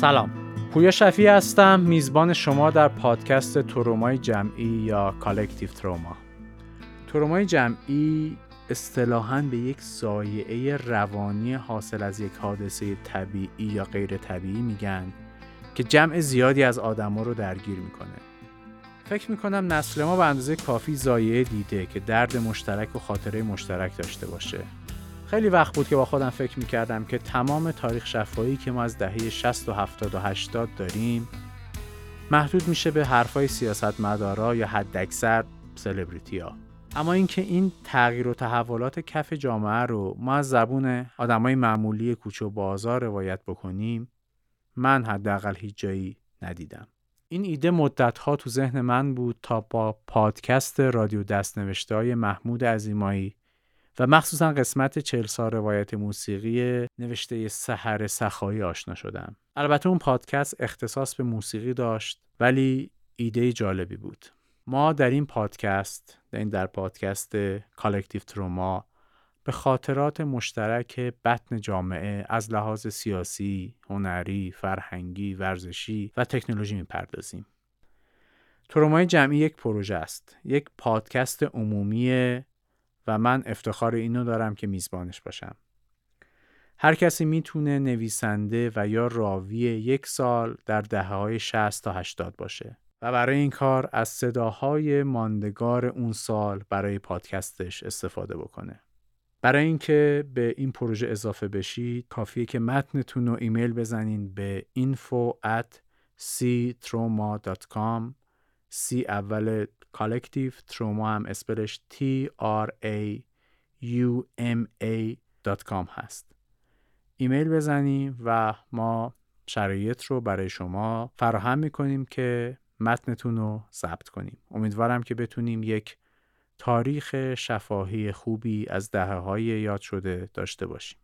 سلام. پویا شفی هستم میزبان شما در پادکست ترومای جمعی یا collective trauma ترومای جمعی اصطلاحا به یک ضایعه روانی حاصل از یک حادثه طبیعی یا غیر طبیعی میگن که جمع زیادی از آدما رو درگیر می‌کنه. فکر می‌کنم نسل ما به اندازه کافی ضایعه دیده که درد مشترک و خاطره مشترک داشته باشه. خیلی وقت بود که با خودم فکر می‌کردم که تمام تاریخ شفایی که ما از دهه 60 و 70 و 80 داریم محدود میشه به حرفای سیاستمدارا یا حداکثر سلبریتی ها. اما اینکه این تغییر و تحولات کف جامعه رو ما از زبون آدمای معمولی کوچه و بازار روایت بکنیم من حداقل هیچ جایی ندیدم این ایده مدت ها تو ذهن من بود تا با پادکست رادیو دستنوشته های محمود عزیمایی و مخصوصا قسمت چل سال روایت موسیقی نوشته سحر سخایی آشنا شدم. البته اون پادکست اختصاص به موسیقی داشت ولی ایده جالبی بود. ما در این پادکست در این در پادکست collective trauma به خاطرات مشترک بطن جامعه از لحاظ سیاسی، هنری، فرهنگی، ورزشی و تکنولوژی می‌پردازیم. ترومای جمعی یک پروژه است. یک پادکست عمومی و من افتخار اینو دارم که میزبانش باشم. هر کسی می‌تونه نویسنده و یا راوی یک سال در دهه های 60 تا 80 باشه و برای این کار از صداهای ماندگار اون سال برای پادکستش استفاده بکنه. برای اینکه به این پروژه اضافه بشید کافیه که متنتون رو ایمیل بزنین به info C اول collective trauma هم spell ش T R A U M A هست. ایمیل بزنیم و ما شرایط رو برای شما فراهم می‌کنیم که متنتون رو ثبت کنیم. امیدوارم که بتونیم یک تاریخ شفاهی خوبی از دهه های یاد شده داشته باشیم.